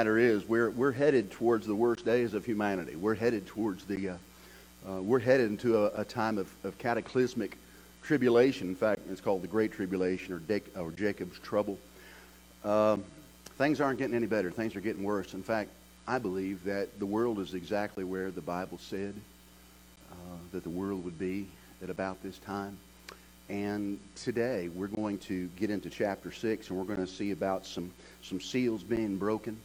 matter is, we're, we're headed towards the worst days of humanity. We're headed towards the, uh, uh, we're headed into a, a time of, of cataclysmic tribulation. In fact, it's called the Great Tribulation or, or Jacob's Trouble. Um, things aren't getting any better. Things are getting worse. In fact, I believe that the world is exactly where the Bible said uh, that the world would be at about this time. And today we're going to get into chapter 6 and we're going to see about some, some seals being broken.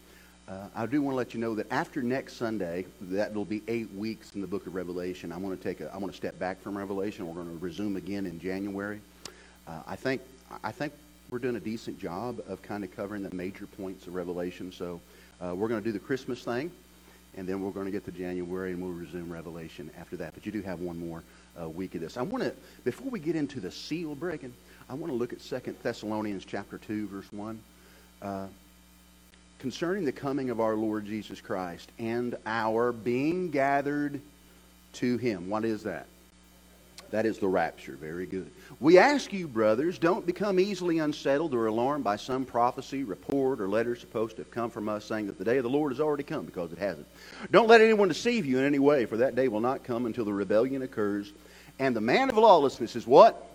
Uh, I do want to let you know that after next Sunday, that will be eight weeks in the book of Revelation. I want to take a, I want to step back from Revelation. We're going to resume again in January. Uh, I think, I think we're doing a decent job of kind of covering the major points of Revelation. So uh, we're going to do the Christmas thing, and then we're going to get to January and we'll resume Revelation after that. But you do have one more uh, week of this. I want to, before we get into the seal breaking, I want to look at Second Thessalonians chapter 2, verse 1. Concerning the coming of our Lord Jesus Christ and our being gathered to him. What is that? That is the rapture. Very good. We ask you, brothers, don't become easily unsettled or alarmed by some prophecy, report, or letter supposed to have come from us saying that the day of the Lord has already come, because it hasn't. Don't let anyone deceive you in any way, for that day will not come until the rebellion occurs. And the man of lawlessness is what?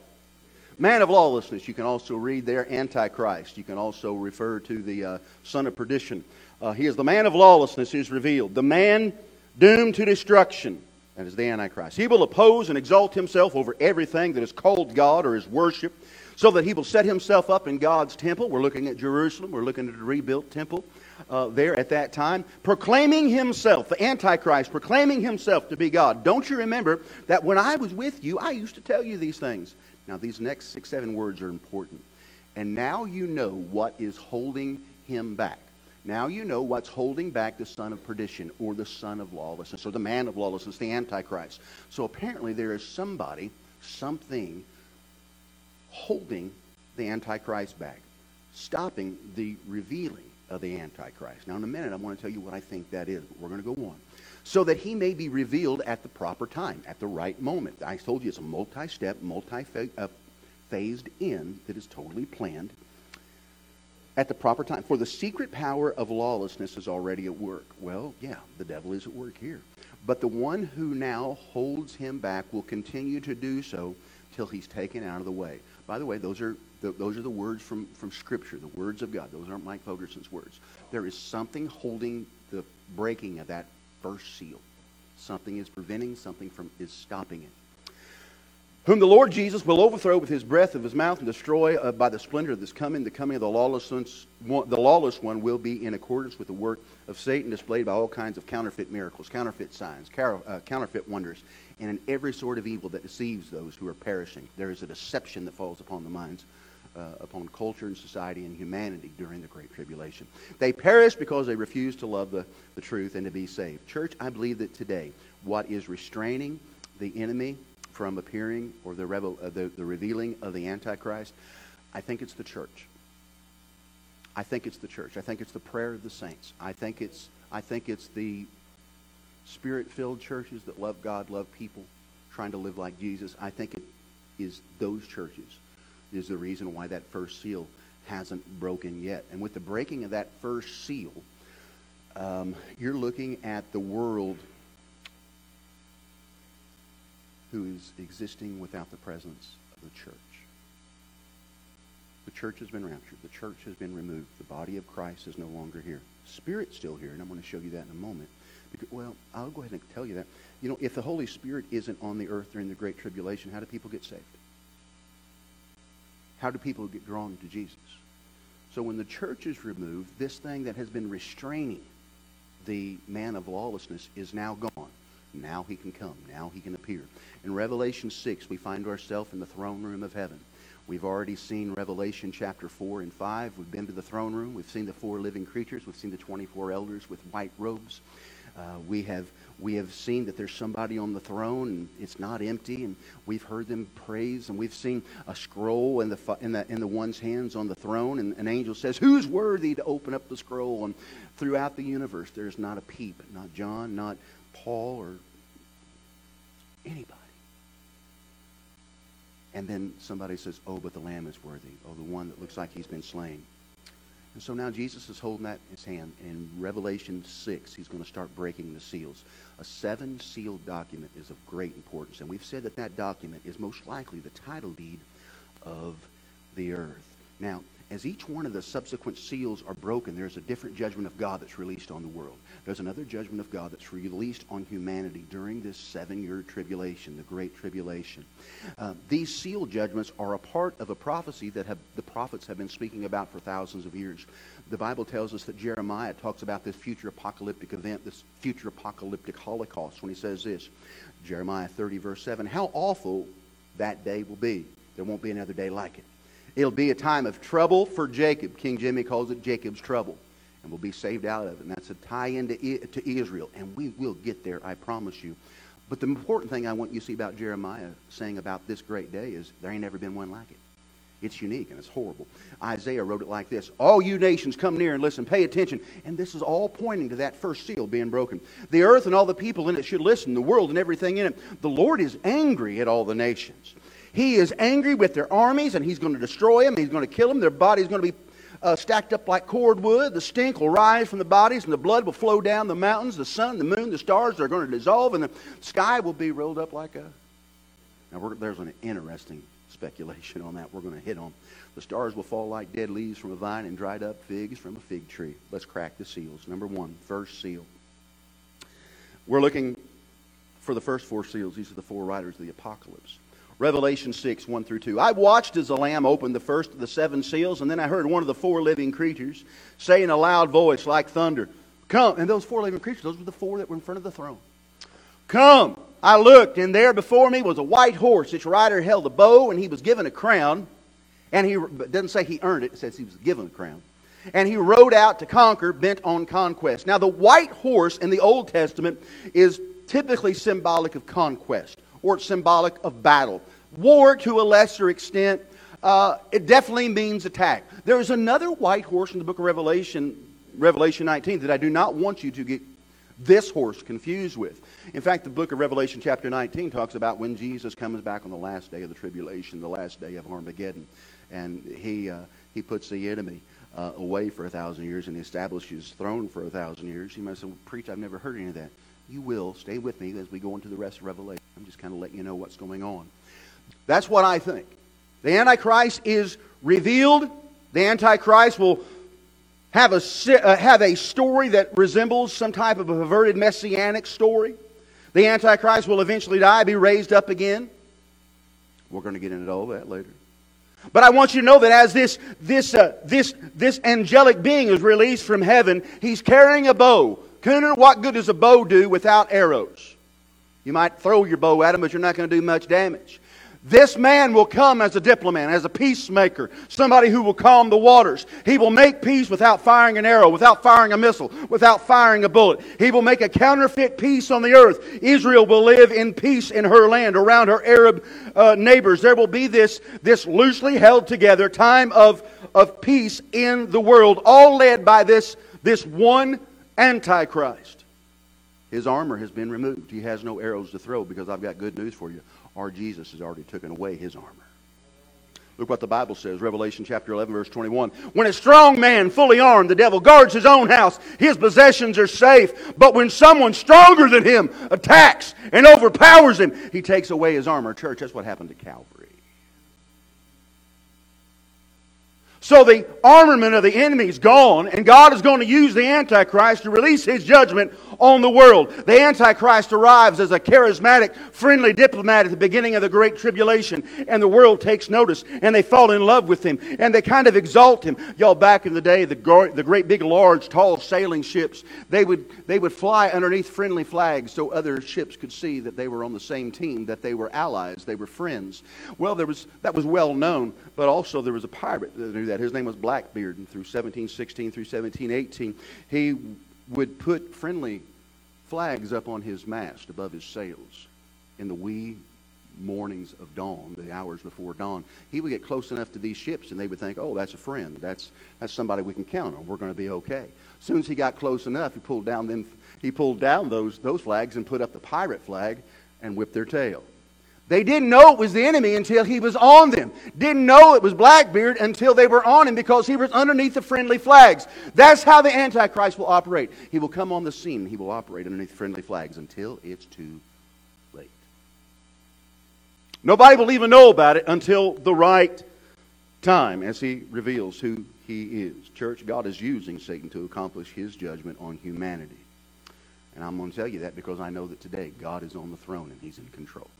Man of lawlessness, you can also read there Antichrist. You can also refer to the uh, son of perdition. Uh, he is the man of lawlessness is revealed. The man doomed to destruction. That is the Antichrist. He will oppose and exalt himself over everything that is called God or is worship, so that he will set himself up in God's temple. We're looking at Jerusalem. We're looking at a rebuilt temple uh, there at that time, proclaiming himself, the Antichrist, proclaiming himself to be God. Don't you remember that when I was with you, I used to tell you these things? Now, these next six, seven words are important. And now you know what is holding him back. Now you know what's holding back the son of perdition or the son of lawlessness or the man of lawlessness, the Antichrist. So apparently there is somebody, something holding the Antichrist back, stopping the revealing of the Antichrist. Now, in a minute, I want to tell you what I think that is, but we're going to go on so that he may be revealed at the proper time, at the right moment. I told you it's a multi step, multi phased in that is totally planned at the proper time. For the secret power of lawlessness is already at work. Well, yeah, the devil is at work here. But the one who now holds him back will continue to do so till he's taken out of the way. By the way, those are the, those are the words from, from Scripture, the words of God. Those aren't Mike Fogerson's words. There is something holding the breaking of that first seal. Something is preventing, something from is stopping it. Whom the Lord Jesus will overthrow with his breath of his mouth and destroy uh, by the splendor of this coming. The coming of the lawless, one, the lawless one will be in accordance with the work of Satan, displayed by all kinds of counterfeit miracles, counterfeit signs, car- uh, counterfeit wonders, and in every sort of evil that deceives those who are perishing. There is a deception that falls upon the minds uh, upon culture and society and humanity during the Great Tribulation. They perish because they refuse to love the, the truth and to be saved. Church, I believe that today, what is restraining the enemy from appearing or the, rebel, uh, the, the revealing of the Antichrist, I think it's the church. I think it's the church. I think it's the prayer of the saints. I think it's, I think it's the spirit-filled churches that love God, love people, trying to live like Jesus. I think it is those churches is the reason why that first seal hasn't broken yet. And with the breaking of that first seal, um, you're looking at the world who is existing without the presence of the church. The church has been raptured. The church has been removed. The body of Christ is no longer here. Spirit's still here, and I'm going to show you that in a moment. Because, well, I'll go ahead and tell you that. You know, if the Holy Spirit isn't on the earth during the Great Tribulation, how do people get saved? How do people get drawn to Jesus? So when the church is removed, this thing that has been restraining the man of lawlessness is now gone. Now he can come. Now he can appear. In Revelation 6, we find ourselves in the throne room of heaven. We've already seen Revelation chapter 4 and 5. We've been to the throne room. We've seen the four living creatures. We've seen the 24 elders with white robes. Uh, we have we have seen that there's somebody on the throne and it's not empty and we've heard them praise and we've seen a scroll in the in the in the one's hands on the throne and an angel says who's worthy to open up the scroll? And throughout the universe there's not a peep not John not Paul or anybody. And then somebody says oh but the lamb is worthy. Oh the one that looks like he's been slain And so now Jesus is holding that in his hand. And in Revelation 6, he's going to start breaking the seals. A seven sealed document is of great importance. And we've said that that document is most likely the title deed of the earth. Now, as each one of the subsequent seals are broken, there's a different judgment of God that's released on the world. There's another judgment of God that's released on humanity during this seven year tribulation, the Great Tribulation. Uh, these seal judgments are a part of a prophecy that have, the prophets have been speaking about for thousands of years. The Bible tells us that Jeremiah talks about this future apocalyptic event, this future apocalyptic Holocaust, when he says this Jeremiah 30, verse 7 How awful that day will be! There won't be another day like it. It'll be a time of trouble for Jacob. King Jimmy calls it Jacob's trouble. And we'll be saved out of it. And that's a tie into to Israel. And we will get there, I promise you. But the important thing I want you to see about Jeremiah saying about this great day is there ain't never been one like it. It's unique and it's horrible. Isaiah wrote it like this All you nations, come near and listen, pay attention. And this is all pointing to that first seal being broken. The earth and all the people in it should listen, the world and everything in it. The Lord is angry at all the nations. He is angry with their armies, and he's going to destroy them. He's going to kill them. Their bodies going to be uh, stacked up like cordwood. The stink will rise from the bodies, and the blood will flow down the mountains. The sun, the moon, the stars are going to dissolve, and the sky will be rolled up like a. Now, there's an interesting speculation on that we're going to hit on. The stars will fall like dead leaves from a vine and dried up figs from a fig tree. Let's crack the seals. Number one, first seal. We're looking for the first four seals. These are the four riders of the apocalypse. Revelation 6, 1 through 2. I watched as the Lamb opened the first of the seven seals, and then I heard one of the four living creatures say in a loud voice like thunder, Come. And those four living creatures, those were the four that were in front of the throne. Come. I looked, and there before me was a white horse. Its rider held a bow, and he was given a crown. And he doesn't say he earned it, it says he was given a crown. And he rode out to conquer, bent on conquest. Now, the white horse in the Old Testament is typically symbolic of conquest or it's symbolic of battle. War, to a lesser extent, uh, it definitely means attack. There is another white horse in the book of Revelation, Revelation 19, that I do not want you to get this horse confused with. In fact, the book of Revelation, chapter 19, talks about when Jesus comes back on the last day of the tribulation, the last day of Armageddon, and he, uh, he puts the enemy uh, away for a thousand years and establishes his throne for a thousand years. You might say, well, Preach, I've never heard any of that you will. Stay with me as we go into the rest of Revelation. I'm just kind of letting you know what's going on. That's what I think. The Antichrist is revealed. The Antichrist will have a, uh, have a story that resembles some type of a perverted messianic story. The Antichrist will eventually die, be raised up again. We're going to get into all that later. But I want you to know that as this, this, uh, this, this angelic being is released from heaven, he's carrying a bow. Cooner, what good does a bow do without arrows? You might throw your bow at him, but you're not going to do much damage. This man will come as a diplomat, as a peacemaker, somebody who will calm the waters. He will make peace without firing an arrow, without firing a missile, without firing a bullet. He will make a counterfeit peace on the earth. Israel will live in peace in her land around her Arab uh, neighbors. There will be this, this loosely held together time of, of peace in the world, all led by this, this one Antichrist. His armor has been removed. He has no arrows to throw because I've got good news for you. Our Jesus has already taken away his armor. Look what the Bible says, Revelation chapter 11, verse 21. When a strong man, fully armed, the devil guards his own house, his possessions are safe. But when someone stronger than him attacks and overpowers him, he takes away his armor. Church, that's what happened to Calvary. So the armament of the enemy is gone, and God is going to use the Antichrist to release his judgment on the world. The Antichrist arrives as a charismatic, friendly diplomat at the beginning of the Great Tribulation, and the world takes notice, and they fall in love with him, and they kind of exalt him. Y'all, back in the day, the, the great, big, large, tall sailing ships, they would, they would fly underneath friendly flags so other ships could see that they were on the same team, that they were allies, they were friends. Well, there was, that was well known, but also there was a pirate that knew that. His name was Blackbeard, and through 1716 through 1718, he would put friendly flags up on his mast above his sails in the wee mornings of dawn, the hours before dawn. He would get close enough to these ships, and they would think, "Oh, that's a friend. That's that's somebody we can count on. We're going to be okay." As soon as he got close enough, he pulled down them. He pulled down those those flags and put up the pirate flag and whipped their tail. They didn't know it was the enemy until he was on them. Didn't know it was Blackbeard until they were on him because he was underneath the friendly flags. That's how the Antichrist will operate. He will come on the scene. He will operate underneath friendly flags until it's too late. Nobody will even know about it until the right time as he reveals who he is. Church, God is using Satan to accomplish his judgment on humanity. And I'm going to tell you that because I know that today God is on the throne and he's in control.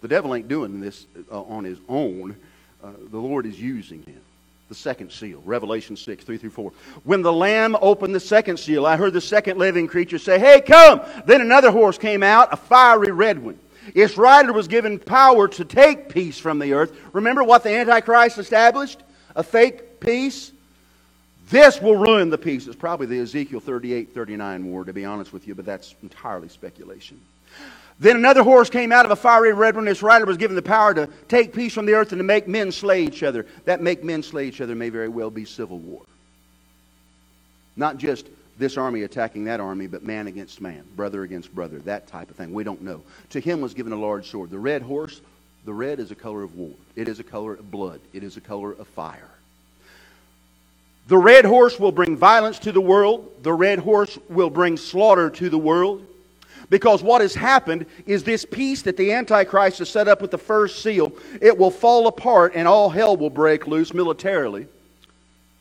The devil ain't doing this uh, on his own. Uh, the Lord is using him. The second seal, Revelation 6, 3 through 4. When the Lamb opened the second seal, I heard the second living creature say, Hey, come! Then another horse came out, a fiery red one. Its rider was given power to take peace from the earth. Remember what the Antichrist established? A fake peace? This will ruin the peace. It's probably the Ezekiel 38 39 war, to be honest with you, but that's entirely speculation. Then another horse came out of a fiery red one. Its rider was given the power to take peace from the earth and to make men slay each other. That make men slay each other may very well be civil war. Not just this army attacking that army, but man against man, brother against brother, that type of thing. We don't know. To him was given a large sword. The red horse, the red is a color of war. It is a color of blood. It is a color of fire. The red horse will bring violence to the world. The red horse will bring slaughter to the world. Because what has happened is this peace that the Antichrist has set up with the first seal, it will fall apart and all hell will break loose militarily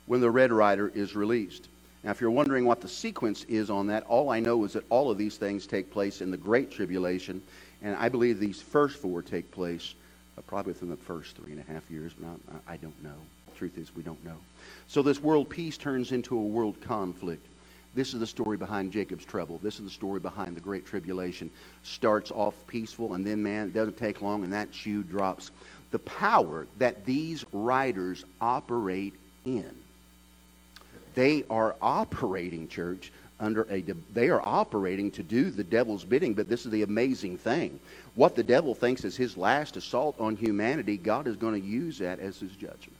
when the Red Rider is released. Now, if you're wondering what the sequence is on that, all I know is that all of these things take place in the Great Tribulation, and I believe these first four take place uh, probably within the first three and a half years, but I, I don't know. Truth is, we don't know. So this world peace turns into a world conflict. This is the story behind Jacob's trouble. This is the story behind the Great Tribulation. Starts off peaceful, and then, man, it doesn't take long, and that shoe drops. The power that these writers operate in, they are operating, church, under a they are operating to do the devil's bidding but this is the amazing thing what the devil thinks is his last assault on humanity god is going to use that as his judgment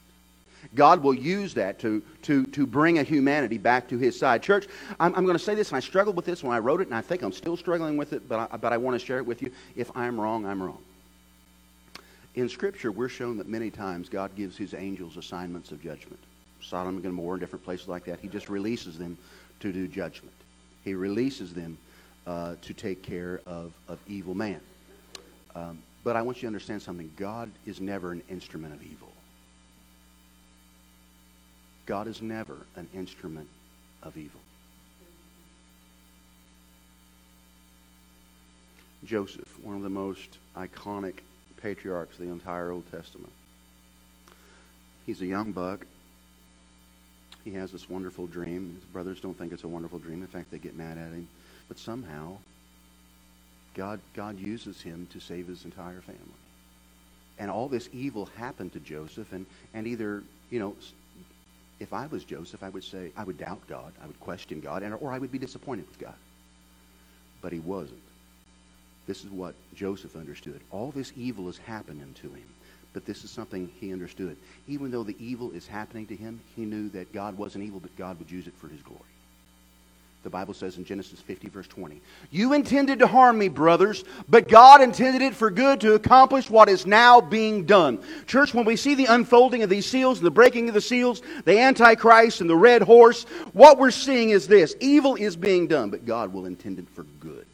God will use that to, to, to bring a humanity back to his side. Church, I'm, I'm going to say this, and I struggled with this when I wrote it, and I think I'm still struggling with it, but I, but I want to share it with you. If I'm wrong, I'm wrong. In Scripture, we're shown that many times God gives his angels assignments of judgment. Sodom and Gomorrah, and different places like that. He just releases them to do judgment. He releases them uh, to take care of, of evil man. Um, but I want you to understand something. God is never an instrument of evil. God is never an instrument of evil. Joseph, one of the most iconic patriarchs of the entire Old Testament. He's a young buck. He has this wonderful dream. His brothers don't think it's a wonderful dream. In fact, they get mad at him. But somehow, God, God uses him to save his entire family. And all this evil happened to Joseph, and, and either, you know, if I was Joseph, I would say, I would doubt God. I would question God, and, or I would be disappointed with God. But he wasn't. This is what Joseph understood. All this evil is happening to him, but this is something he understood. Even though the evil is happening to him, he knew that God wasn't evil, but God would use it for his glory. The Bible says in Genesis 50, verse 20, You intended to harm me, brothers, but God intended it for good to accomplish what is now being done. Church, when we see the unfolding of these seals and the breaking of the seals, the Antichrist and the red horse, what we're seeing is this evil is being done, but God will intend it for good.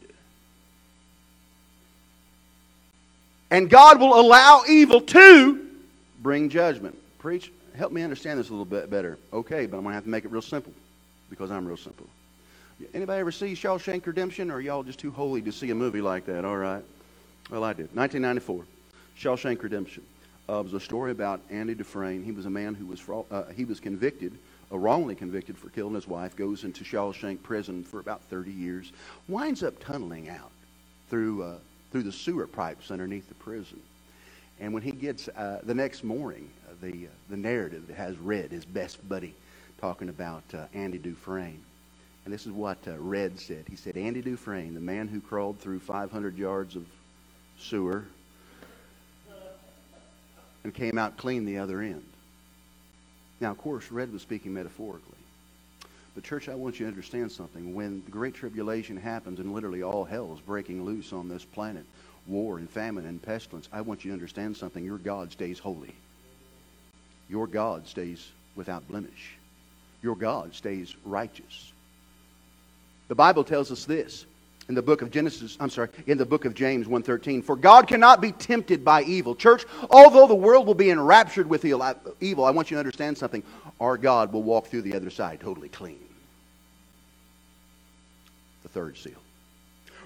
And God will allow evil to bring judgment. Preach, help me understand this a little bit better. Okay, but I'm going to have to make it real simple because I'm real simple. Anybody ever see Shawshank Redemption, or y'all just too holy to see a movie like that? All right. Well, I did. 1994, Shawshank Redemption. Uh, was a story about Andy Dufresne. He was a man who was uh, he was convicted, uh, wrongly convicted for killing his wife. Goes into Shawshank prison for about 30 years. Winds up tunneling out through uh, through the sewer pipes underneath the prison. And when he gets uh, the next morning, uh, the the narrative has read his best buddy, talking about Andy Dufresne. And this is what uh, Red said. He said, Andy Dufresne, the man who crawled through 500 yards of sewer and came out clean the other end. Now, of course, Red was speaking metaphorically. But, church, I want you to understand something. When the Great Tribulation happens and literally all hell is breaking loose on this planet, war and famine and pestilence, I want you to understand something. Your God stays holy. Your God stays without blemish. Your God stays righteous. The Bible tells us this in the book of Genesis, I'm sorry, in the book of James 1:13, for God cannot be tempted by evil. Church, although the world will be enraptured with evil, I want you to understand something. Our God will walk through the other side totally clean. The third seal.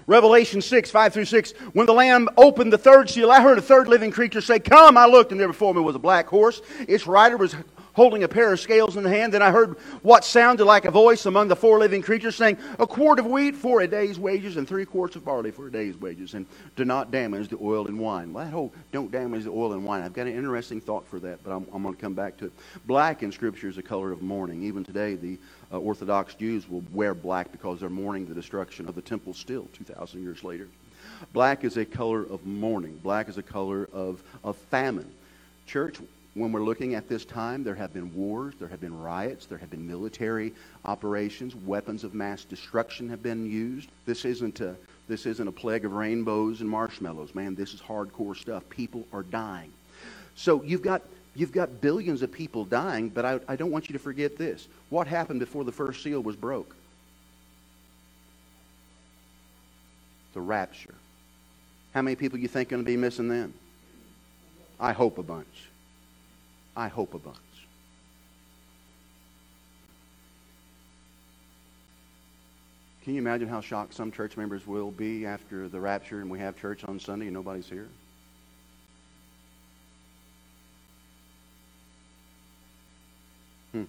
Revelation 6, 5 through 6. When the Lamb opened the third seal, I heard a third living creature say, Come! I looked, and there before me was a black horse. Its rider was holding a pair of scales in the hand. Then I heard what sounded like a voice among the four living creatures saying, A quart of wheat for a day's wages, and three quarts of barley for a day's wages, and do not damage the oil and wine. Well, that whole don't damage the oil and wine. I've got an interesting thought for that, but I'm, I'm going to come back to it. Black in Scripture is a color of mourning. Even today, the uh, Orthodox Jews will wear black because they're mourning the destruction of the temple still 2,000 years later. Black is a color of mourning. Black is a color of, of famine. Church, when we're looking at this time, there have been wars, there have been riots, there have been military operations, weapons of mass destruction have been used. This isn't a, this isn't a plague of rainbows and marshmallows. Man, this is hardcore stuff. People are dying. So you've got, you've got billions of people dying, but I, I don't want you to forget this. What happened before the first seal was broke? The rapture. How many people you think are going to be missing then? I hope a bunch. I hope a bunch. Can you imagine how shocked some church members will be after the rapture and we have church on Sunday and nobody's here? Hmm.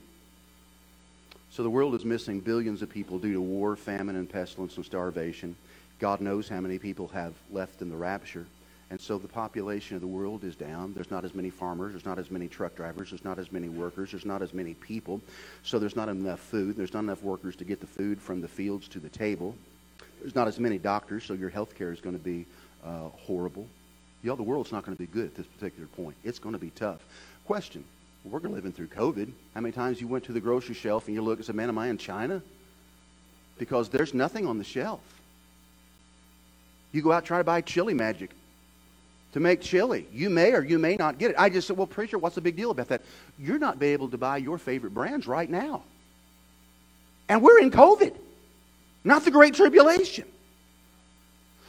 So the world is missing billions of people due to war, famine, and pestilence and starvation. God knows how many people have left in the rapture. And so the population of the world is down. There's not as many farmers. There's not as many truck drivers. There's not as many workers. There's not as many people. So there's not enough food. There's not enough workers to get the food from the fields to the table. There's not as many doctors, so your health care is going to be uh, horrible. Know, the world's not going to be good at this particular point. It's going to be tough. Question. We're living through COVID. How many times you went to the grocery shelf and you look and said, man, am I in China? Because there's nothing on the shelf. You go out try to buy chili magic to make chili. You may or you may not get it. I just said, well, preacher, what's the big deal about that? You're not be able to buy your favorite brands right now. And we're in COVID, not the Great Tribulation.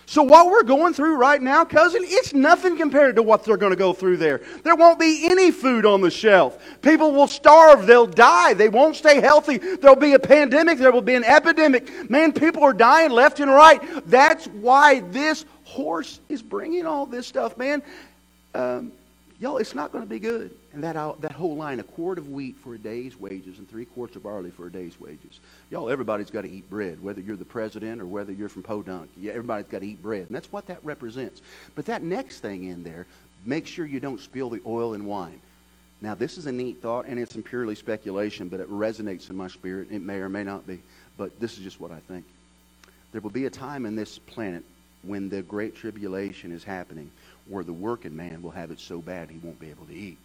So what we're going through right now, cousin, it's nothing compared to what they're going to go through there. There won't be any food on the shelf. People will starve. They'll die. They won't stay healthy. There'll be a pandemic. There will be an epidemic. Man, people are dying left and right. That's why this horse is bringing all this stuff, man. Um, y'all, it's not going to be good. And that, that whole line, a quart of wheat for a day's wages and three quarts of barley for a day's wages. Y'all, everybody's got to eat bread, whether you're the president or whether you're from Podunk. Yeah, everybody's got to eat bread. And that's what that represents. But that next thing in there, make sure you don't spill the oil and wine. Now, this is a neat thought, and it's purely speculation, but it resonates in my spirit. It may or may not be, but this is just what I think. There will be a time in this planet when the great tribulation is happening where the working man will have it so bad he won't be able to eat.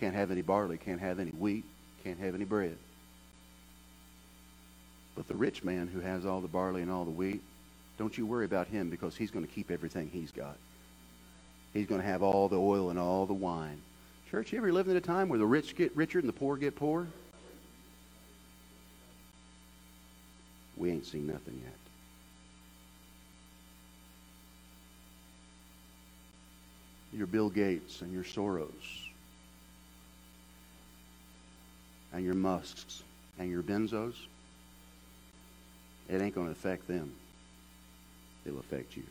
Can't have any barley, can't have any wheat, can't have any bread. But the rich man who has all the barley and all the wheat, don't you worry about him because he's going to keep everything he's got. He's going to have all the oil and all the wine. Church, you ever lived in a time where the rich get richer and the poor get poorer? We ain't seen nothing yet. Your Bill Gates and your Soros and your Musks and your Bezos, it ain't going to affect them. It'll affect you.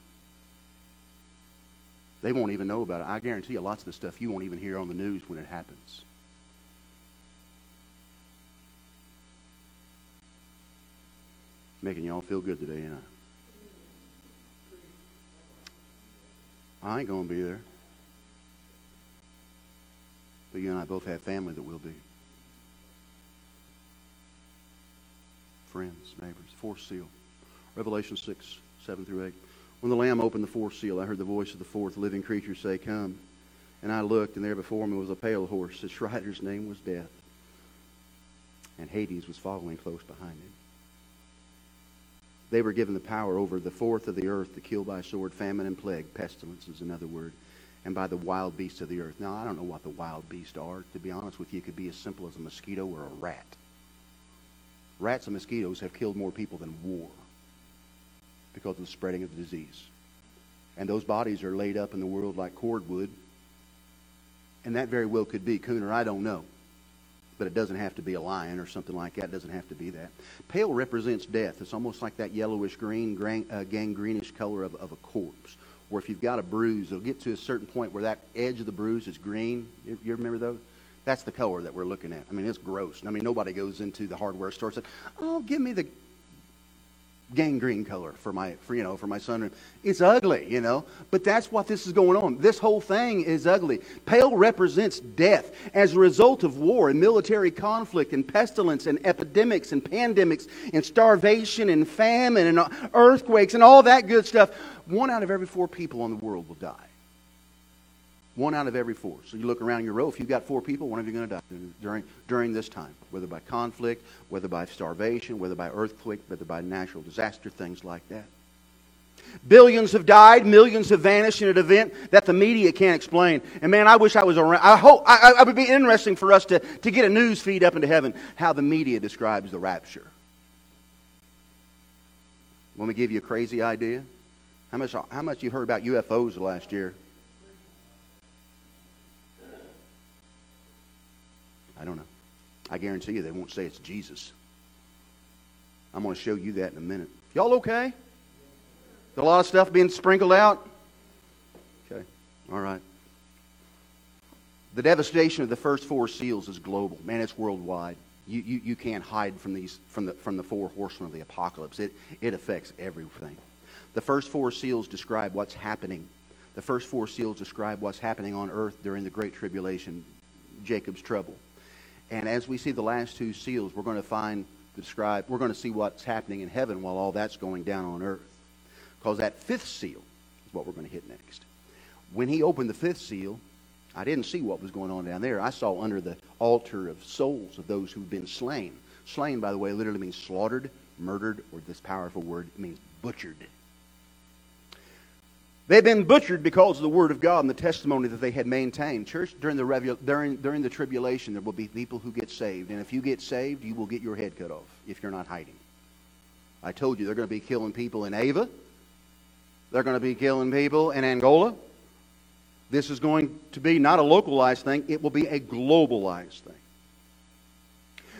They won't even know about it. I guarantee you, lots of the stuff you won't even hear on the news when it happens. Making y'all feel good today, ain't I? I ain't going to be there. But you and I both have family that will be. Friends, neighbors. Fourth seal. Revelation 6, 7 through 8. When the Lamb opened the fourth seal, I heard the voice of the fourth living creature say, Come. And I looked, and there before me was a pale horse. Its rider's name was Death. And Hades was following close behind him. They were given the power over the fourth of the earth to kill by sword, famine, and plague. Pestilence is another word. And by the wild beasts of the earth. Now, I don't know what the wild beasts are. To be honest with you, it could be as simple as a mosquito or a rat. Rats and mosquitoes have killed more people than war because of the spreading of the disease. And those bodies are laid up in the world like cordwood. And that very well could be Cooner. I don't know. But it doesn't have to be a lion or something like that. It doesn't have to be that. Pale represents death. It's almost like that yellowish green, uh, gangreenish color of, of a corpse. Or if you've got a bruise, it'll get to a certain point where that edge of the bruise is green. You, you remember those? That's the color that we're looking at. I mean, it's gross. I mean, nobody goes into the hardware store and says, "Oh, give me the gangrene color for my for you know for my son. It's ugly you know but that's what this is going on. This whole thing is ugly. Pale represents death as a result of war and military conflict and pestilence and epidemics and pandemics and starvation and famine and earthquakes and all that good stuff. One out of every four people on the world will die one out of every four. So you look around your row, if you've got four people, one of you going to die during, during this time, whether by conflict, whether by starvation, whether by earthquake, whether by natural disaster, things like that. Billions have died, millions have vanished in an event that the media can't explain. And man, I wish I was around. I hope I, I would be interesting for us to, to get a news feed up into heaven how the media describes the rapture. Let me give you a crazy idea? How much, how much you heard about UFOs last year? I don't know. I guarantee you they won't say it's Jesus. I'm going to show you that in a minute. Y'all okay? a lot of stuff being sprinkled out? Okay. All right. The devastation of the first four seals is global. Man, it's worldwide. You, you, you can't hide from, these, from, the, from the four horsemen of the apocalypse. It, it affects everything. The first four seals describe what's happening. The first four seals describe what's happening on earth during the Great Tribulation, Jacob's trouble. And as we see the last two seals, we're going to find, describe, we're going to see what's happening in heaven while all that's going down on earth. Because that fifth seal is what we're going to hit next. When he opened the fifth seal, I didn't see what was going on down there. I saw under the altar of souls of those who've been slain. Slain, by the way, literally means slaughtered, murdered, or this powerful word means butchered. They've been butchered because of the Word of God and the testimony that they had maintained. Church, during the, during, during the tribulation, there will be people who get saved. And if you get saved, you will get your head cut off if you're not hiding. I told you they're going to be killing people in Ava. They're going to be killing people in Angola. This is going to be not a localized thing, it will be a globalized thing.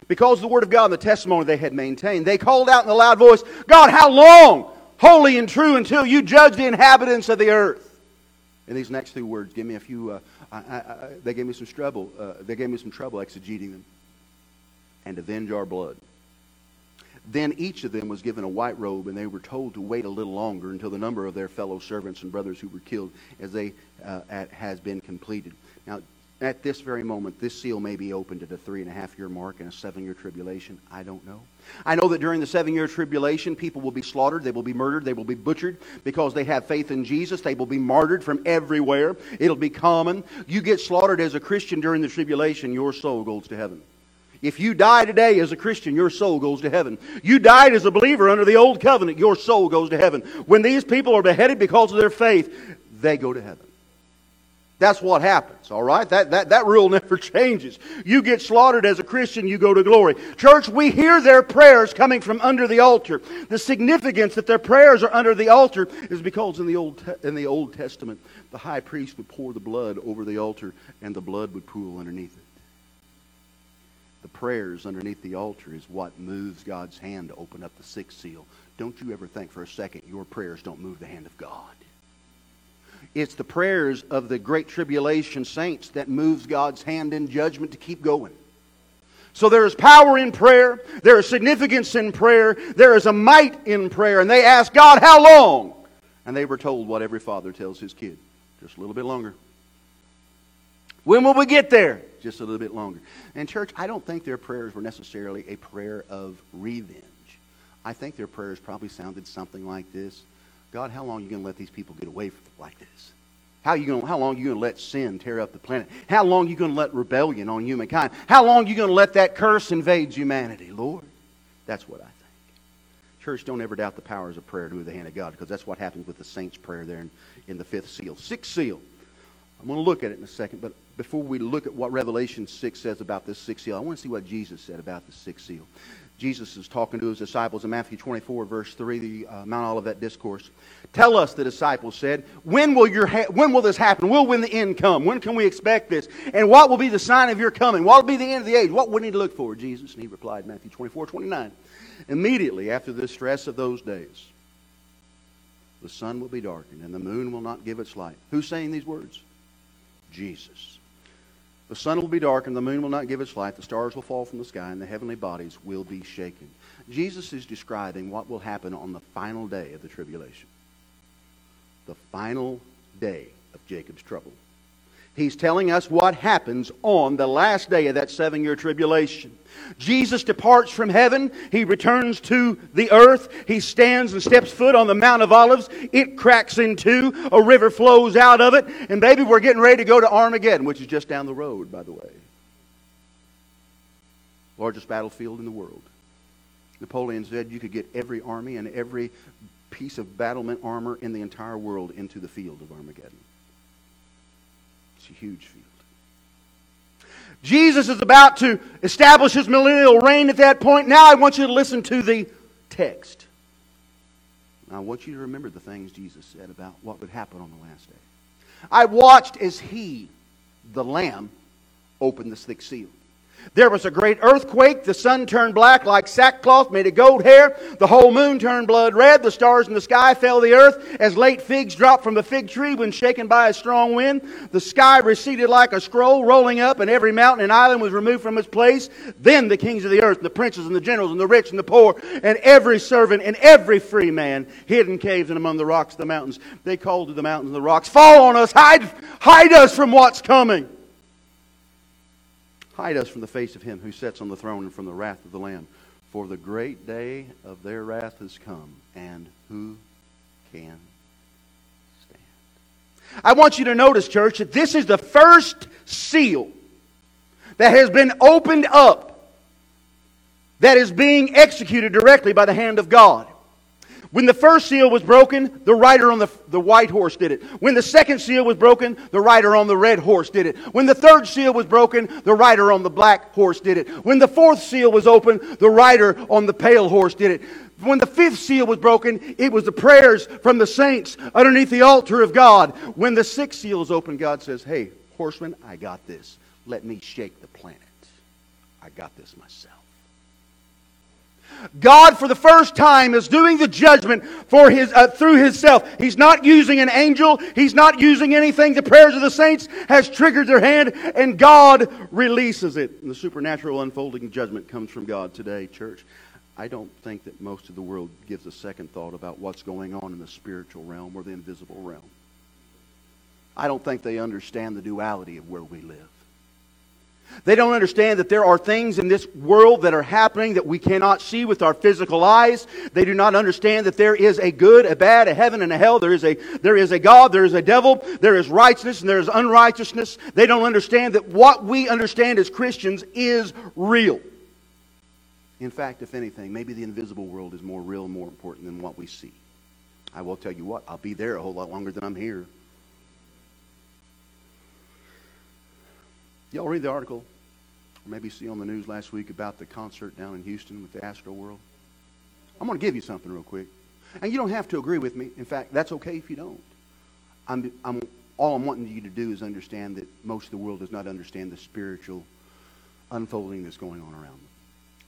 Because the Word of God and the testimony they had maintained, they called out in a loud voice, God, how long? Holy and true until you judge the inhabitants of the earth. And these next two words give me a few, uh, I, I, I, they gave me some trouble. Uh, they gave me some trouble exegeting them. And avenge our blood. Then each of them was given a white robe, and they were told to wait a little longer until the number of their fellow servants and brothers who were killed as they uh, at, has been completed. Now, at this very moment, this seal may be opened at a three and a half year mark in a seven year tribulation. I don't know. I know that during the seven year tribulation, people will be slaughtered, they will be murdered, they will be butchered because they have faith in Jesus. They will be martyred from everywhere. It'll be common. You get slaughtered as a Christian during the tribulation, your soul goes to heaven. If you die today as a Christian, your soul goes to heaven. You died as a believer under the old covenant, your soul goes to heaven. When these people are beheaded because of their faith, they go to heaven. That's what happens, all right? That, that, that rule never changes. You get slaughtered as a Christian, you go to glory. Church, we hear their prayers coming from under the altar. The significance that their prayers are under the altar is because in the Old, in the Old Testament, the high priest would pour the blood over the altar and the blood would pool underneath it. The prayers underneath the altar is what moves God's hand to open up the sixth seal. Don't you ever think for a second your prayers don't move the hand of God. It's the prayers of the great tribulation saints that moves God's hand in judgment to keep going. So there is power in prayer. There is significance in prayer. There is a might in prayer. And they asked God, How long? And they were told what every father tells his kid just a little bit longer. When will we get there? Just a little bit longer. And, church, I don't think their prayers were necessarily a prayer of revenge. I think their prayers probably sounded something like this God, how long are you going to let these people get away like this? How, you gonna, how long are you going to let sin tear up the planet? How long are you going to let rebellion on humankind? How long are you going to let that curse invade humanity, Lord? That's what I think. Church, don't ever doubt the powers of prayer to move the hand of God because that's what happens with the saints' prayer there in, in the fifth seal. Sixth seal. I'm going to look at it in a second, but before we look at what Revelation 6 says about this sixth seal, I want to see what Jesus said about the sixth seal. Jesus is talking to his disciples in Matthew 24, verse 3, the uh, Mount Olivet Discourse. Tell us, the disciples said, when will, your ha- when will this happen? Will when the end come? When can we expect this? And what will be the sign of your coming? What will be the end of the age? What we need to look for, Jesus? And he replied, Matthew 24, 29. Immediately after the stress of those days, the sun will be darkened and the moon will not give its light. Who's saying these words? Jesus. The sun will be darkened, the moon will not give its light, the stars will fall from the sky, and the heavenly bodies will be shaken. Jesus is describing what will happen on the final day of the tribulation. The final day of Jacob's trouble. He's telling us what happens on the last day of that seven year tribulation. Jesus departs from heaven. He returns to the earth. He stands and steps foot on the Mount of Olives. It cracks in two. A river flows out of it. And, baby, we're getting ready to go to Armageddon, which is just down the road, by the way. Largest battlefield in the world. Napoleon said you could get every army and every piece of battlement armor in the entire world into the field of Armageddon. It's a huge field. Jesus is about to establish his millennial reign at that point. Now I want you to listen to the text. I want you to remember the things Jesus said about what would happen on the last day. I watched as he, the Lamb, opened the sixth seal. There was a great earthquake. The sun turned black like sackcloth made of gold hair. The whole moon turned blood red. The stars in the sky fell to the earth as late figs drop from a fig tree when shaken by a strong wind. The sky receded like a scroll rolling up, and every mountain and island was removed from its place. Then the kings of the earth, and the princes, and the generals, and the rich, and the poor, and every servant, and every free man hid in caves and among the rocks of the mountains. They called to the mountains and the rocks, Fall on us, hide, hide us from what's coming. Hide us from the face of him who sits on the throne and from the wrath of the Lamb. For the great day of their wrath has come, and who can stand? I want you to notice, church, that this is the first seal that has been opened up that is being executed directly by the hand of God. When the first seal was broken, the rider on the, the white horse did it. When the second seal was broken, the rider on the red horse did it. When the third seal was broken, the rider on the black horse did it. When the fourth seal was open, the rider on the pale horse did it. When the fifth seal was broken, it was the prayers from the saints underneath the altar of God. When the sixth seal is open, God says, Hey, horseman, I got this. Let me shake the planet. I got this myself. God, for the first time, is doing the judgment for his, uh, through Himself. He's not using an angel. He's not using anything. The prayers of the saints has triggered their hand, and God releases it. And the supernatural unfolding judgment comes from God today, church. I don't think that most of the world gives a second thought about what's going on in the spiritual realm or the invisible realm. I don't think they understand the duality of where we live. They don't understand that there are things in this world that are happening that we cannot see with our physical eyes. They do not understand that there is a good, a bad, a heaven, and a hell. There is a, there is a God, there is a devil, there is righteousness, and there is unrighteousness. They don't understand that what we understand as Christians is real. In fact, if anything, maybe the invisible world is more real more important than what we see. I will tell you what, I'll be there a whole lot longer than I'm here. Y'all read the article, or maybe see on the news last week about the concert down in Houston with the Astro World? I'm going to give you something real quick. And you don't have to agree with me. In fact, that's okay if you don't. I'm, I'm, all I'm wanting you to do is understand that most of the world does not understand the spiritual unfolding that's going on around them.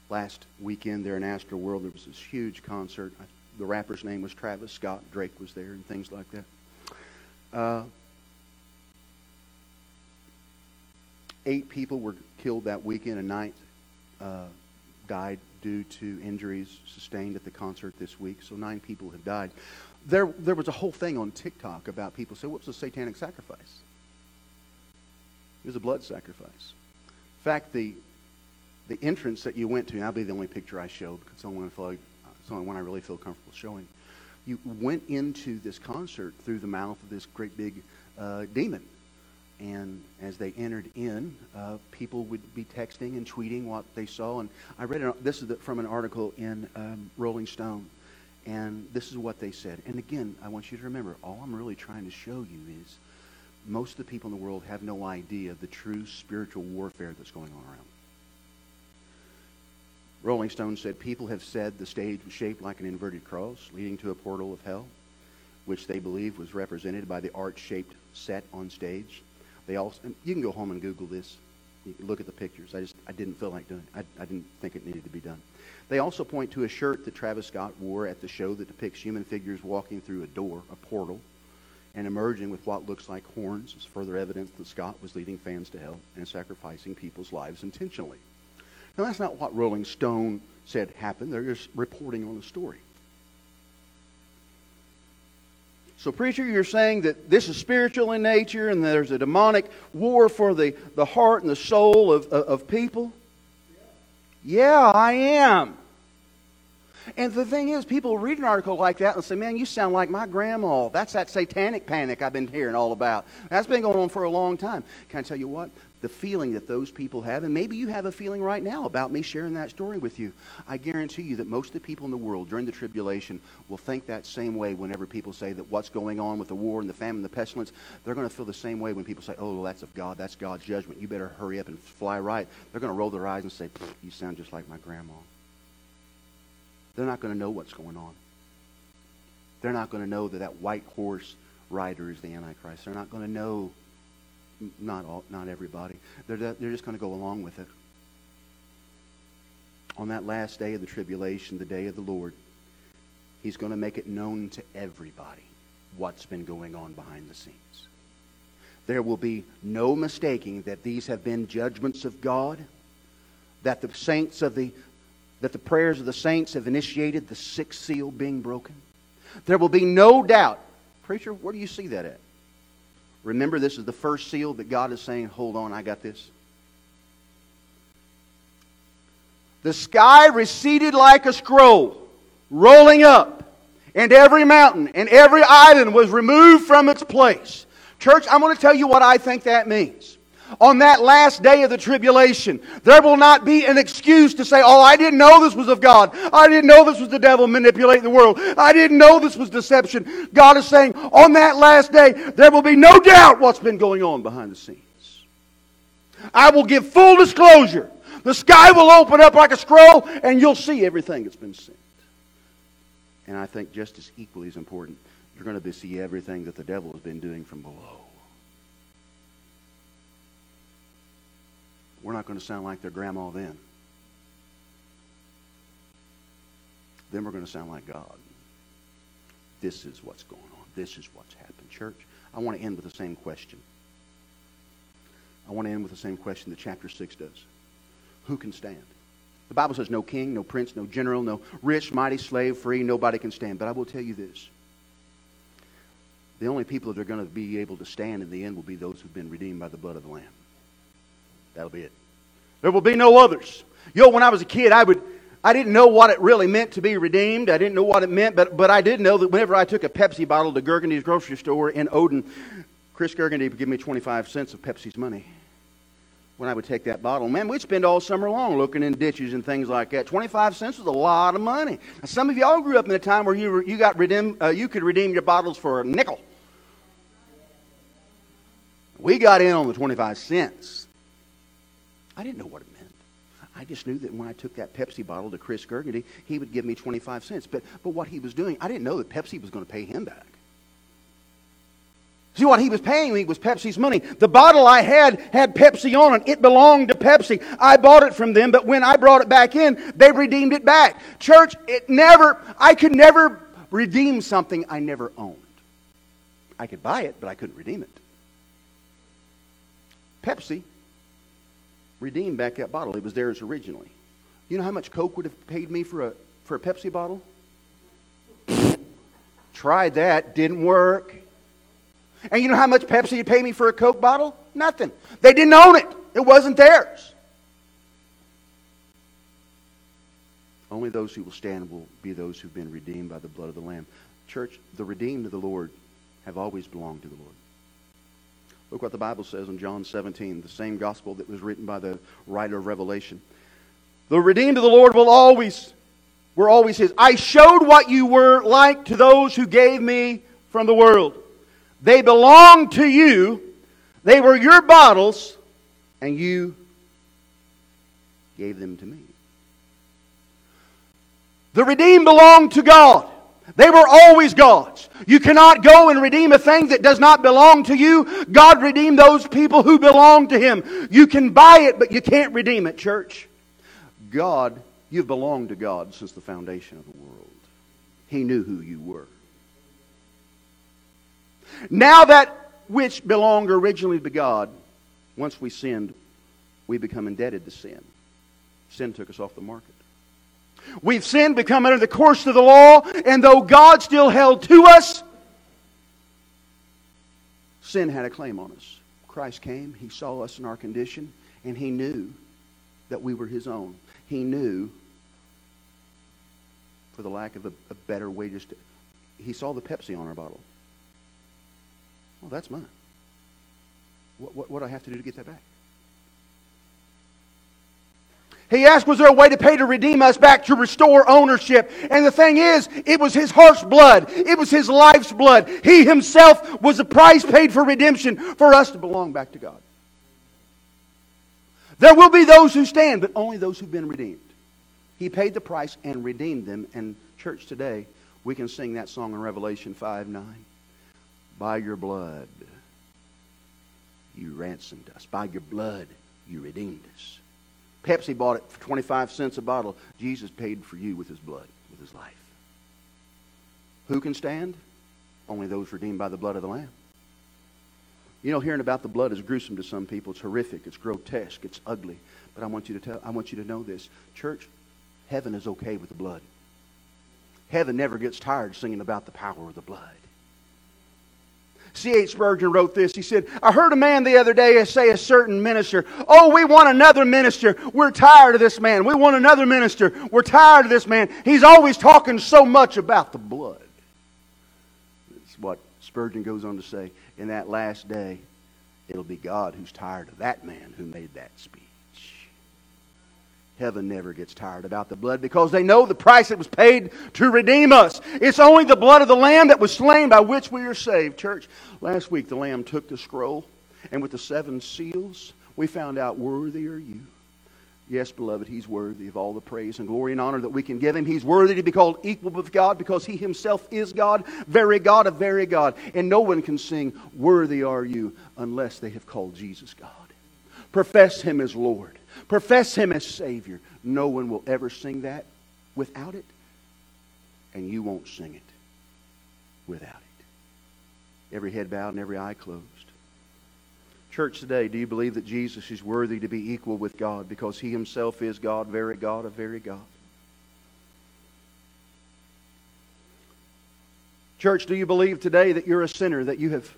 Last weekend there in Astro World, there was this huge concert. The rapper's name was Travis Scott. Drake was there and things like that. Uh, eight people were killed that weekend. A ninth uh, died due to injuries sustained at the concert this week. So nine people have died. There, there was a whole thing on TikTok about people say, "What's a satanic sacrifice?" It was a blood sacrifice. In fact, the the entrance that you went to, and that'll be the only picture I show because it's the only one I, it's the only one I really feel comfortable showing. You went into this concert through the mouth of this great big uh, demon and as they entered in, uh, people would be texting and tweeting what they saw. And I read it, this is from an article in um, Rolling Stone. And this is what they said. And again, I want you to remember, all I'm really trying to show you is most of the people in the world have no idea the true spiritual warfare that's going on around. Rolling Stone said people have said the stage was shaped like an inverted cross, leading to a portal of hell, which they believe was represented by the arch-shaped set on stage. They also, you can go home and Google this. You can look at the pictures. I just, I didn't feel like doing it. I, I didn't think it needed to be done. They also point to a shirt that Travis Scott wore at the show that depicts human figures walking through a door, a portal, and emerging with what looks like horns as further evidence that Scott was leading fans to hell and sacrificing people's lives intentionally. Now, that's not what Rolling Stone said happened. They're just reporting on the story. So, preacher, you're saying that this is spiritual in nature and there's a demonic war for the, the heart and the soul of, of, of people? Yeah, I am. And the thing is, people read an article like that and say, man, you sound like my grandma. That's that satanic panic I've been hearing all about. That's been going on for a long time. Can I tell you what? The feeling that those people have, and maybe you have a feeling right now about me sharing that story with you. I guarantee you that most of the people in the world during the tribulation will think that same way whenever people say that what's going on with the war and the famine and the pestilence. They're going to feel the same way when people say, oh, well, that's of God. That's God's judgment. You better hurry up and fly right. They're going to roll their eyes and say, you sound just like my grandma. They're not going to know what's going on. They're not going to know that that white horse rider is the Antichrist. They're not going to know, not, all, not everybody. They're, they're just going to go along with it. On that last day of the tribulation, the day of the Lord, He's going to make it known to everybody what's been going on behind the scenes. There will be no mistaking that these have been judgments of God, that the saints of the that the prayers of the saints have initiated the sixth seal being broken? There will be no doubt. Preacher, where do you see that at? Remember, this is the first seal that God is saying, hold on, I got this. The sky receded like a scroll, rolling up, and every mountain and every island was removed from its place. Church, I'm going to tell you what I think that means on that last day of the tribulation, there will not be an excuse to say, Oh, I didn't know this was of God. I didn't know this was the devil manipulating the world. I didn't know this was deception. God is saying, on that last day, there will be no doubt what's been going on behind the scenes. I will give full disclosure. The sky will open up like a scroll, and you'll see everything that's been sent. And I think just as equally as important, you're going to see everything that the devil has been doing from below. We're not going to sound like their grandma then. Then we're going to sound like God. This is what's going on. This is what's happened. Church, I want to end with the same question. I want to end with the same question that chapter 6 does. Who can stand? The Bible says no king, no prince, no general, no rich, mighty, slave, free, nobody can stand. But I will tell you this. The only people that are going to be able to stand in the end will be those who've been redeemed by the blood of the Lamb. That'll be it. There will be no others. You know, when I was a kid, I would I didn't know what it really meant to be redeemed. I didn't know what it meant, but, but I did know that whenever I took a Pepsi bottle to Gergendy's grocery store in Odin, Chris Gergendy would give me 25 cents of Pepsi's money when I would take that bottle. Man, we'd spend all summer long looking in ditches and things like that. 25 cents was a lot of money. Now, some of y'all grew up in a time where you, were, you, got redeem, uh, you could redeem your bottles for a nickel. We got in on the 25 cents. I didn't know what it meant. I just knew that when I took that Pepsi bottle to Chris Gergendy, he would give me 25 cents. But, but what he was doing, I didn't know that Pepsi was going to pay him back. See, what he was paying me was Pepsi's money. The bottle I had had Pepsi on it. It belonged to Pepsi. I bought it from them, but when I brought it back in, they redeemed it back. Church, it never, I could never redeem something I never owned. I could buy it, but I couldn't redeem it. Pepsi redeem back that bottle. It was theirs originally. You know how much Coke would have paid me for a, for a Pepsi bottle? Tried that, didn't work. And you know how much Pepsi would pay me for a Coke bottle? Nothing. They didn't own it, it wasn't theirs. Only those who will stand will be those who've been redeemed by the blood of the Lamb. Church, the redeemed of the Lord have always belonged to the Lord. Look what the Bible says in John 17, the same gospel that was written by the writer of Revelation. The redeemed of the Lord will always were always His. I showed what you were like to those who gave me from the world. They belonged to you. They were your bottles, and you gave them to me. The redeemed belonged to God. They were always God's. You cannot go and redeem a thing that does not belong to you. God redeemed those people who belong to Him. You can buy it, but you can't redeem it, church. God, you've belonged to God since the foundation of the world. He knew who you were. Now that which belonged originally to God, once we sinned, we become indebted to sin. Sin took us off the market. We've sinned, become under the course of the law, and though God still held to us, sin had a claim on us. Christ came, He saw us in our condition, and He knew that we were His own. He knew, for the lack of a, a better way, just He saw the Pepsi on our bottle. Well, that's mine. What, what, what do I have to do to get that back? He asked, Was there a way to pay to redeem us back to restore ownership? And the thing is, it was his heart's blood. It was his life's blood. He himself was the price paid for redemption for us to belong back to God. There will be those who stand, but only those who've been redeemed. He paid the price and redeemed them. And, church, today, we can sing that song in Revelation 5 9. By your blood, you ransomed us. By your blood, you redeemed us. Pepsi bought it for 25 cents a bottle. Jesus paid for you with his blood, with his life. Who can stand? Only those redeemed by the blood of the Lamb. You know, hearing about the blood is gruesome to some people. It's horrific. It's grotesque. It's ugly. But I want you to tell, I want you to know this. Church, heaven is okay with the blood. Heaven never gets tired singing about the power of the blood. C.H. Spurgeon wrote this. He said, I heard a man the other day say a certain minister, Oh, we want another minister. We're tired of this man. We want another minister. We're tired of this man. He's always talking so much about the blood. It's what Spurgeon goes on to say. In that last day, it'll be God who's tired of that man who made that speech. Heaven never gets tired about the blood because they know the price that was paid to redeem us. It's only the blood of the Lamb that was slain by which we are saved. Church, last week the Lamb took the scroll, and with the seven seals, we found out, Worthy are you. Yes, beloved, he's worthy of all the praise and glory and honor that we can give him. He's worthy to be called equal with God because he himself is God, very God of very God. And no one can sing, Worthy are you, unless they have called Jesus God. Profess him as Lord. Profess Him as Savior. No one will ever sing that without it, and you won't sing it without it. Every head bowed and every eye closed. Church today, do you believe that Jesus is worthy to be equal with God because He Himself is God, very God a very God? Church, do you believe today that you're a sinner, that you have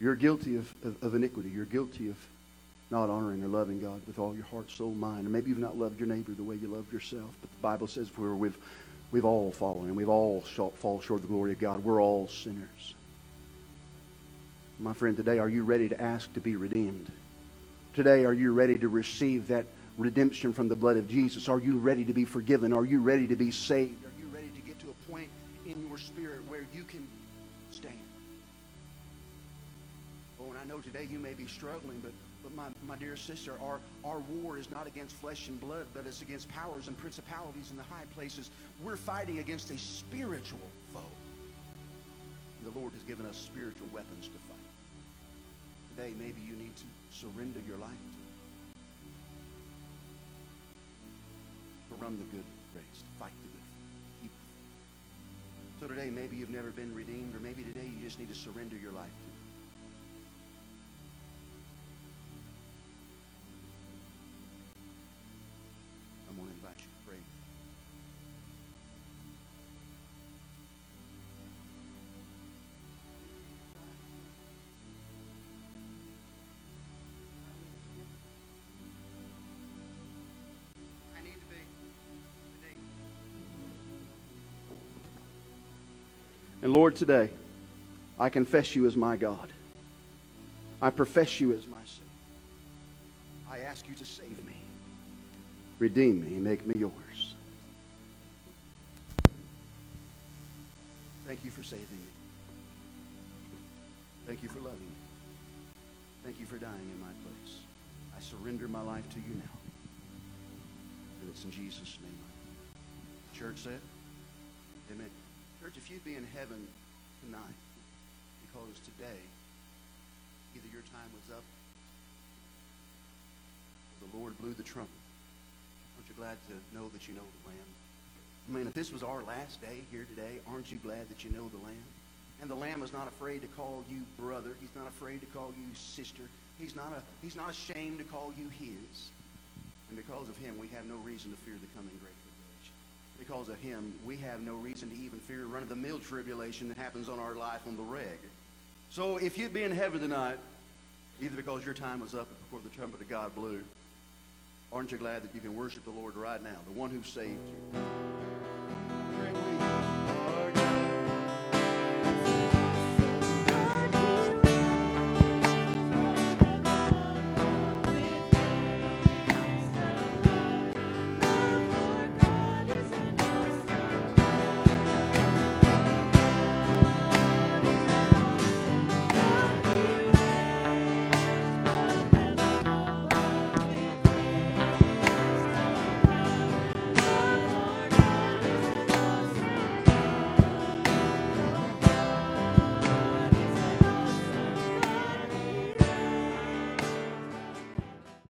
You're guilty of, of, of, iniquity. You're guilty of not honoring or loving God with all your heart, soul, mind. And maybe you've not loved your neighbor the way you loved yourself. But the Bible says we're, we've, we've all fallen and we've all fall short of the glory of God. We're all sinners. My friend, today, are you ready to ask to be redeemed? Today, are you ready to receive that redemption from the blood of Jesus? Are you ready to be forgiven? Are you ready to be saved? Are you ready to get to a point in your spirit know today you may be struggling, but, but my, my dear sister, our, our war is not against flesh and blood, but it's against powers and principalities in the high places. We're fighting against a spiritual foe. The Lord has given us spiritual weapons to fight. Today, maybe you need to surrender your life to, run the good race, to fight the good. So today, maybe you've never been redeemed, or maybe today you just need to surrender your life to And Lord, today, I confess you as my God. I profess you as my Savior. I ask you to save me. Redeem me and make me yours. Thank you for saving me. Thank you for loving me. Thank you for dying in my place. I surrender my life to you now. And it's in Jesus' name. Church said, Amen. Church, if you'd be in heaven tonight, because today, either your time was up, or the Lord blew the trumpet. Aren't you glad to know that you know the Lamb? I mean, if this was our last day here today, aren't you glad that you know the Lamb? And the Lamb is not afraid to call you brother. He's not afraid to call you sister. He's not, a, he's not ashamed to call you his. And because of him, we have no reason to fear the coming great. Because of him, we have no reason to even fear run-of-the-mill tribulation that happens on our life on the reg. So if you'd be in heaven tonight, either because your time was up before the trumpet of God blew, aren't you glad that you can worship the Lord right now, the one who saved you?